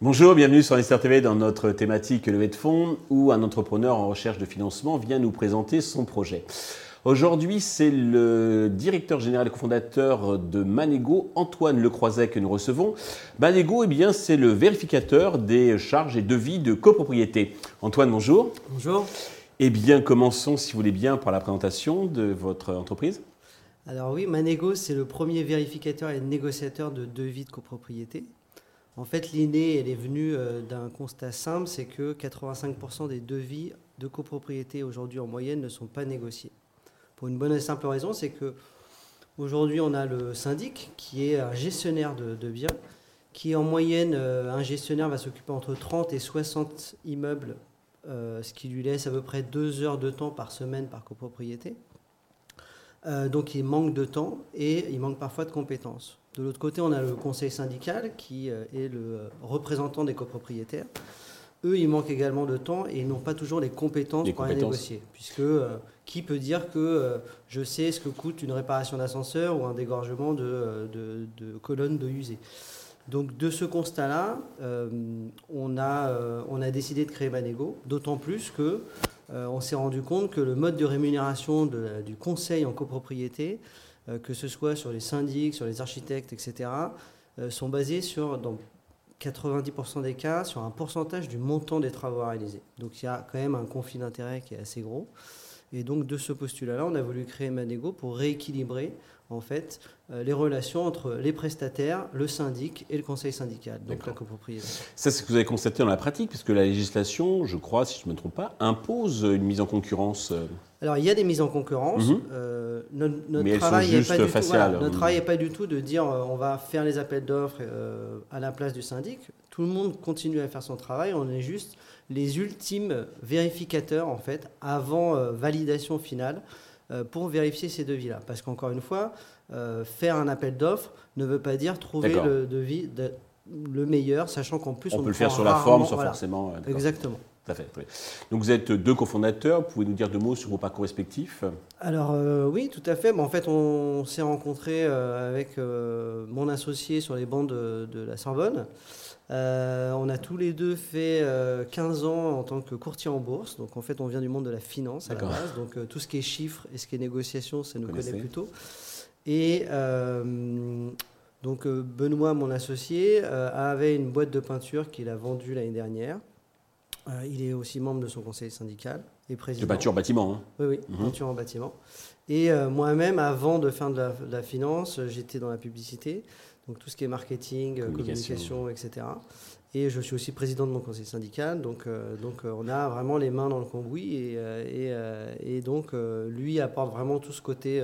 Bonjour, bienvenue sur Investir TV dans notre thématique levée de fonds où un entrepreneur en recherche de financement vient nous présenter son projet. Aujourd'hui, c'est le directeur général et cofondateur de Manego, Antoine Lecroiset, que nous recevons. Manego, eh bien, c'est le vérificateur des charges et devis de copropriété. Antoine, bonjour. Bonjour. Eh bien, commençons, si vous voulez bien, par la présentation de votre entreprise. Alors oui, Manego, c'est le premier vérificateur et négociateur de devis de copropriété. En fait, l'idée, elle est venue euh, d'un constat simple, c'est que 85% des devis de copropriété aujourd'hui en moyenne ne sont pas négociés. Pour une bonne et simple raison, c'est que aujourd'hui on a le syndic qui est un gestionnaire de, biens, qui en moyenne, euh, un gestionnaire va s'occuper entre 30 et 60 immeubles, ce qui lui laisse à peu près deux heures de temps par semaine par copropriété. Euh, donc il manque de temps et il manque parfois de compétences. De l'autre côté, on a le conseil syndical qui est le représentant des copropriétaires eux, ils manquent également de temps et ils n'ont pas toujours les compétences pour aller négocier. Puisque euh, qui peut dire que euh, je sais ce que coûte une réparation d'ascenseur ou un dégorgement de, euh, de, colonnes de usées Donc de ce constat-là, on, a, on a décidé de créer Manego, d'autant plus que on s'est rendu compte que le mode de rémunération du conseil en copropriété, que ce soit sur les syndics, sur les architectes, etc., sont basés sur, dans 90% des cas sur un pourcentage du montant des travaux à réaliser. Donc il y a quand même un conflit d'intérêts qui est assez gros. Et donc de ce postulat-là, on a voulu créer Manego pour rééquilibrer en fait euh, les relations entre les prestataires, le syndic et le conseil syndical, donc la copropriété. Ça, c'est ce que vous avez constaté dans la pratique, puisque la législation, je crois, si je ne me trompe pas, impose une mise en concurrence. Euh. Alors, il y a des mises en concurrence. Mhm. Euh, notre, travail n'est pas, du tout, notre travail pas du tout de dire on va faire les appels d'offres à la place du syndic. Tout le monde continue à faire son travail. On est juste les ultimes vérificateurs, en fait, avant validation finale pour vérifier ces devis-là. Parce qu'encore une fois, euh, faire un appel d'offres ne veut pas dire trouver le devis le meilleur, sachant qu'en plus on, peut le faire sur la forme, sans forcément. Euh, Exactement. Tout à fait. Donc vous êtes deux cofondateurs. Pouvez nous dire deux mots sur vos parcours respectifs? Alors oui, tout à fait. en fait, on s'est rencontrés avec mon associé sur les bancs de la Sorbonne. Euh, on a tous les deux fait 15 euh, ans en tant que courtier en bourse. Donc en fait, on vient du monde de la finance à la base. Donc euh, tout ce qui est chiffres et ce qui est négociation, ça nous connaît plutôt. Et donc Benoît, mon associé, avait une boîte de peinture qu'il a vendue l'année dernière. il est aussi membre de son conseil syndical et président. De peinture bâtiment. Hein. Oui, oui, mhm. peinture en bâtiment. Et moi-même, avant de faire de la finance, j'étais dans la publicité donc tout ce qui est marketing, euh, communication, etc. Et je suis aussi président de mon conseil syndical, donc, euh, donc euh, on a vraiment les mains dans le cambouis et, et, et donc lui apporte vraiment tout ce côté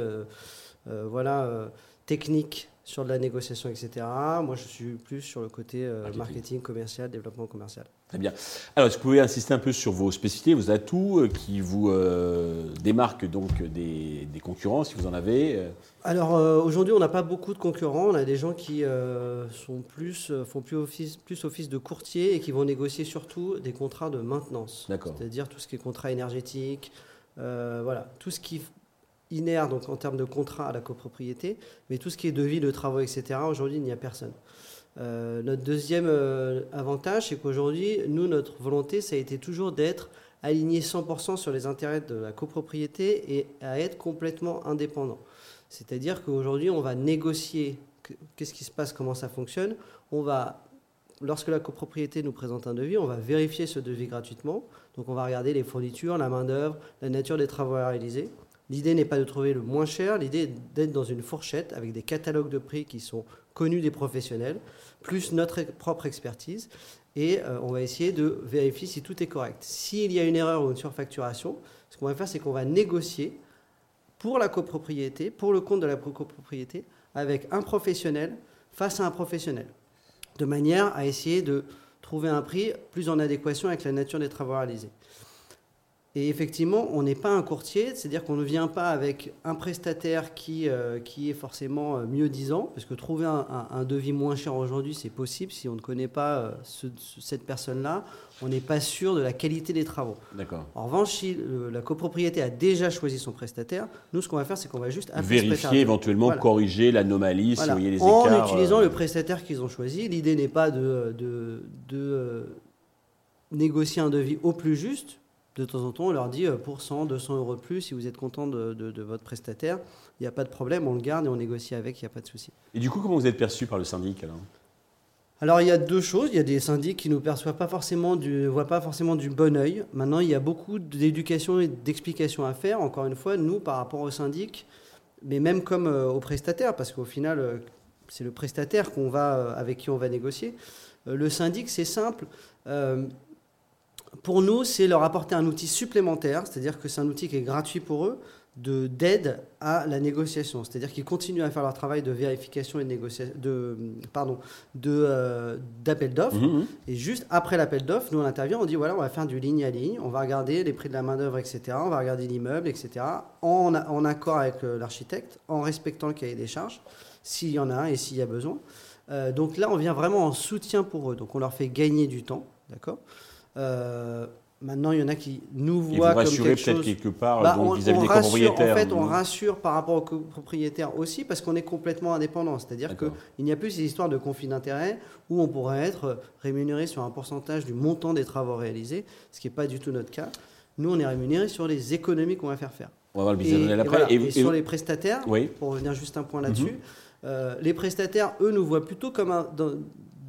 voilà, technique sur de la négociation, etc. Moi, je suis plus sur le côté marketing commercial, développement commercial. Très bien. Alors, que vous pouvez insister un peu sur vos spécificités, vos atouts euh, qui vous euh, démarquent donc des, concurrents, si vous en avez euh Alors, aujourd'hui, on n'a pas beaucoup de concurrents. On a des gens qui sont plus, font plus office, plus office de courtier et qui vont négocier surtout des contrats de maintenance. C'est-à-dire tout ce qui est contrat énergétique, voilà, tout ce qui inère donc en termes de contrat à la copropriété, mais tout ce qui est devis de travaux, etc. Aujourd'hui, il n'y a personne. Euh, notre deuxième euh, avantage, c'est qu'aujourd'hui, nous, notre volonté, ça a été toujours d'être aligné 100% sur les intérêts de la copropriété et à être complètement indépendant. C'est-à-dire qu'aujourd'hui, on va négocier qu'est-ce qui se passe, comment ça fonctionne. On va, lorsque la copropriété nous présente un devis, on va vérifier ce devis gratuitement. Donc on va regarder les fournitures, la main-d'œuvre, la nature des travaux à réaliser. L'idée n'est pas de trouver le moins cher, l'idée est d'être dans une fourchette avec des catalogues de prix qui sont connus des professionnels, plus notre propre expertise. Et euh, on va essayer de vérifier si tout est correct. S'il y a une erreur ou une surfacturation, ce qu'on va faire, c'est qu'on va négocier pour la copropriété, pour le compte de la copropriété, avec un professionnel face à un professionnel, de manière à essayer de trouver un prix plus en adéquation avec la nature des travaux réalisés. Et effectivement, on n'est pas un courtier, c'est-à-dire qu'on ne vient pas avec un prestataire qui, euh, qui est forcément euh, mieux disant, parce que trouver un, un- un devis moins cher aujourd'hui, c'est possible. Si on ne connaît pas euh, ce- ce- cette personne-là, on n'est pas sûr de la qualité des travaux. D'accord. En revanche, si la copropriété a déjà choisi son prestataire, nous, ce qu'on va faire, c'est qu'on va juste Vérifier, éventuellement Voilà. corriger l'anomalie Voilà. les en écarts. utilisant euh, le prestataire qu'ils ont choisi. L'idée n'est pas de, de, de, négocier un devis au plus juste. De temps en temps, on leur dit euh, pour 100, 200 euros de plus, si vous êtes content de, de- de votre prestataire, il n'y a pas de problème, on le garde et on négocie avec, il n'y a pas de souci. Et du coup, comment vous êtes perçu par le syndic alors? Alors il y a deux choses. Il y a des syndics qui ne nous perçoivent pas forcément du, voient pas forcément du bon œil. Maintenant, il y a beaucoup d'éducation et d'explication à faire. Encore une fois, nous, par rapport aux syndics, mais même comme euh, aux prestataires, parce qu'au final, euh, c'est le prestataire qu'on va, euh, avec qui on va négocier. Le syndic, c'est simple. Pour nous, c'est leur apporter un outil supplémentaire, c'est-à-dire que c'est un outil qui est gratuit pour eux, de d'aide à la négociation. C'est-à-dire qu'ils continuent à faire leur travail de vérification et de négociation, de, pardon, de, euh, d'appel d'offres. Mhm, mhm. Et juste après l'appel d'offres, nous on intervient, on dit voilà, on va faire du ligne à ligne, on va regarder les prix de la main-d'œuvre, etc. On va regarder l'immeuble, etc. En, en accord avec euh, l'architecte, en respectant le cahier des charges, s'il y en a un et s'il y a besoin. Euh, donc là, on vient vraiment en soutien pour eux. Donc on leur fait gagner du temps, d'accord? Euh, Maintenant, il y en a qui nous Et vous voient comme quelque peut-être chose. quelque part Bah, donc, on, vis-à-vis on des rassure, copropriétaires. en fait, on Mhm. rassure par rapport aux copropriétaires aussi parce qu'on est complètement indépendant. C'est-à-dire D'accord. qu'il n'y a plus ces histoires de conflit d'intérêts où on pourrait être rémunéré sur un pourcentage du montant des travaux réalisés, ce qui n'est pas du tout notre cas. Nous, on est rémunéré sur les économies qu'on va faire faire. On va voir le Et, business model et après. voilà. Et Et et sur les prestataires, Oui. pour revenir juste un point là-dessus, euh, les prestataires, eux, nous voient plutôt comme un- dans-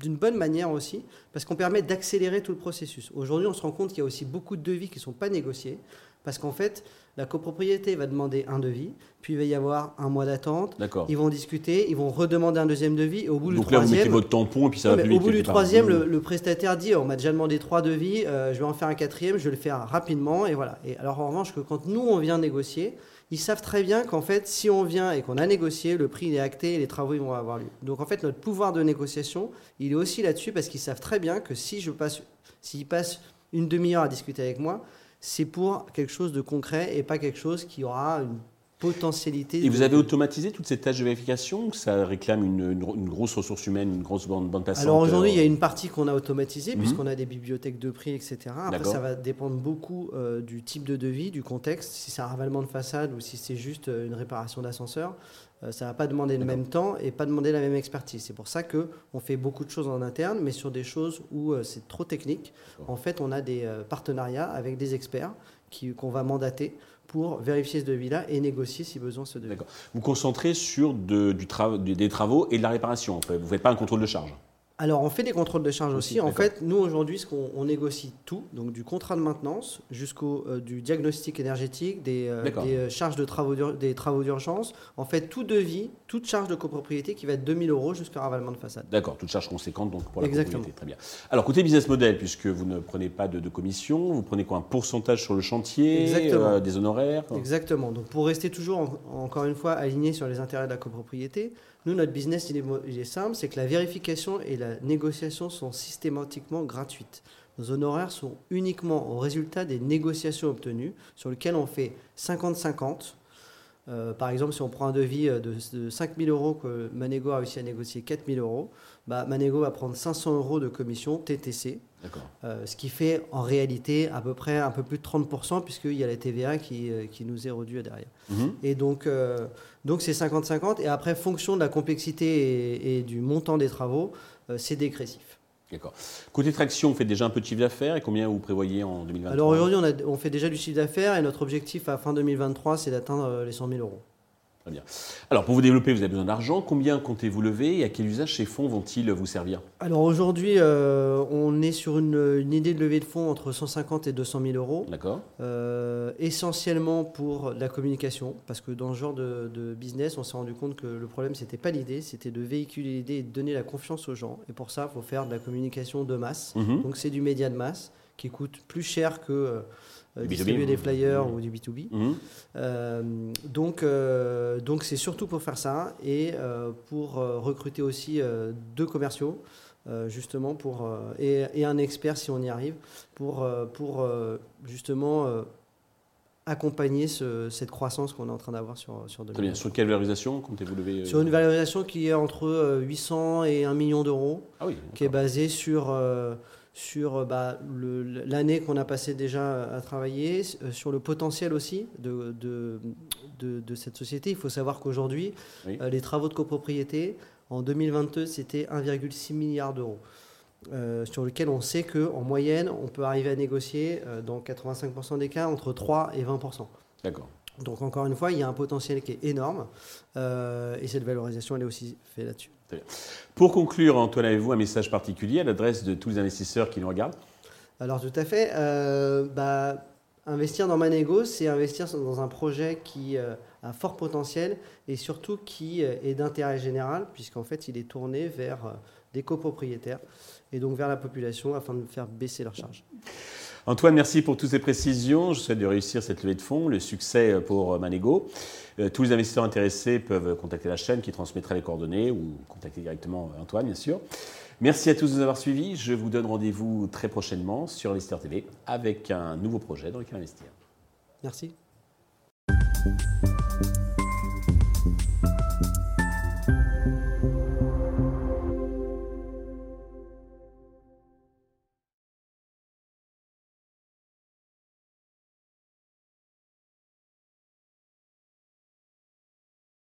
d'une bonne manière aussi, parce qu'on permet d'accélérer tout le processus. Aujourd'hui, on se rend compte qu'il y a aussi beaucoup de devis qui ne sont pas négociés, parce qu'en fait, la copropriété va demander un devis, puis il va y avoir un mois d'attente, D'accord. ils vont discuter, ils vont redemander un deuxième devis, et au bout Donc du là, vous mettez troisième... votre tampon et puis ça Non, va mais plus au bout du troisième, le, le prestataire dit on m'a déjà demandé trois devis, euh, je vais en faire un quatrième, je vais le faire rapidement et voilà. Et alors en revanche que quand nous on vient négocier, ils savent très bien qu'en fait si on vient et qu'on a négocié, le prix est acté et les travaux vont avoir lieu. Donc en fait notre pouvoir de négociation, il est aussi là-dessus parce qu'ils savent très bien que si je passe, s'ils passent une demi-heure à discuter avec moi, c'est pour quelque chose de concret et pas quelque chose qui aura une potentialité. Et vous avez automatisé toutes ces tâches de vérification ça réclame une, une- une grosse ressource humaine, une grosse bande, bande passante Alors aujourd'hui, euh, il y a une partie qu'on a automatisée, Mhm. puisqu'on a des bibliothèques de prix, etc. Après, ça va dépendre beaucoup euh, du type de devis, du contexte, si c'est un ravalement de façade ou si c'est juste euh, une réparation d'ascenseur. euh, ça ne va pas demander le même temps et pas demander la même expertise. C'est pour ça qu'on fait beaucoup de choses en interne, mais sur des choses où c'est trop technique. En fait, on a des partenariats avec des experts qu'on va mandater pour vérifier ce devis-là et négocier si besoin ce devis. Vous concentrez sur des travaux et de la réparation. Vous ne faites pas un contrôle de charge. Alors, on fait des contrôles de charge Aussi, aussi. En fait, nous, aujourd'hui, ce qu'on on négocie tout, donc du contrat de maintenance jusqu'au euh, du diagnostic énergétique, des, euh, des, euh, charges de travaux d'ur- des travaux d'urgence. En fait, tout devis, toute charge de copropriété qui va être 2000 euros jusqu'à ravalement de façade. D'accord, toute charge conséquente donc pour la Exactement. Très bien. Alors, côté business model, puisque vous ne prenez pas de, de commission, vous prenez quoi Un pourcentage sur le chantier Exactement. euh, Des honoraires Exactement. Donc, pour rester toujours, en- encore une fois, aligné sur les intérêts de la copropriété, nous, notre business, il est, simple, c'est que la vérification et la négociation sont systématiquement gratuites. Nos honoraires sont uniquement au résultat des négociations obtenues, sur lesquelles on fait 50-50. Euh, par exemple, si on prend un devis euh, de, de 5 000 euros que Manego a réussi à négocier 4 000 euros, bah, Manego va prendre 500 euros de commission TTC. Euh, ce qui fait en réalité à peu près un peu plus de 30%, puisqu'il y a la TVA qui, euh, qui nous est réduite derrière. Mhm. Et donc, euh, donc c'est 50-50. Et après, fonction de la complexité et, et du montant des travaux, euh, c'est dégressif. D'accord. Côté traction, vous faites déjà un peu de chiffre d'affaires et combien vous prévoyez en 2023 Alors aujourd'hui, on, a- on fait déjà du chiffre d'affaires et notre objectif à fin 2023, c'est d'atteindre les 100 000 euros. Très bien. Alors, pour vous développer, vous avez besoin d'argent. Combien comptez-vous lever et à quel usage ces fonds vont-ils vous servir? Alors aujourd'hui, euh, on est sur une, une idée de levée de fonds entre 150 et 200 000 euros. D'accord Euh, essentiellement pour la communication, parce que dans ce genre de, de business, on s'est rendu compte que le problème, c'était pas l'idée, c'était de véhiculer l'idée et de donner la confiance aux gens. Et pour ça, il faut faire de la communication de masse. Mhm. Donc c'est du média de masse qui coûte plus cher que euh, Du B2B. Distribuer des flyers Mhm. ou du B2B. Mhm. Euh, donc euh, donc c'est surtout pour faire ça et euh, pour euh, recruter aussi euh, deux commerciaux. euh, justement pour euh, et, et un expert si on y arrive pour euh, pour euh, justement euh, accompagner cette croissance qu'on est en train d'avoir sur, sur Sur quelle valorisation comptez-vous lever Sur une valorisation qui est entre 800 et 1 million d'euros, ah oui, qui est basée sur sur euh, bah, l'année qu'on a passé déjà à travailler, euh, sur le potentiel aussi de, de, de, cette société. Il faut savoir qu'aujourd'hui, euh, les travaux de copropriété, en 2022, c'était 1,6 milliard d'euros. sur lequel on sait qu'en moyenne, on peut arriver à négocier dans 85% des cas entre 3 et 20%. D'accord. Donc encore une fois, il y a un potentiel qui est énorme et cette valorisation, elle est aussi faite là-dessus. Pour conclure, Antoine, avez-vous un message particulier à l'adresse de tous les investisseurs qui nous regardent? Alors tout à fait. Euh, bah, investir dans Manego, c'est investir dans un projet qui euh, a fort potentiel et surtout qui euh, est d'intérêt général, puisqu'en fait il est tourné vers des copropriétaires et donc vers la population afin de faire baisser leurs charges. Antoine, merci pour toutes ces précisions. Je souhaite de réussir cette levée de fonds, le succès pour Manego. Euh, tous les investisseurs intéressés peuvent contacter la chaîne qui transmettra les coordonnées ou contacter directement Antoine, bien sûr. Merci à tous de nous avoir suivis. Je vous donne rendez-vous très prochainement sur Investir TV avec un nouveau projet dans lequel investir. Merci.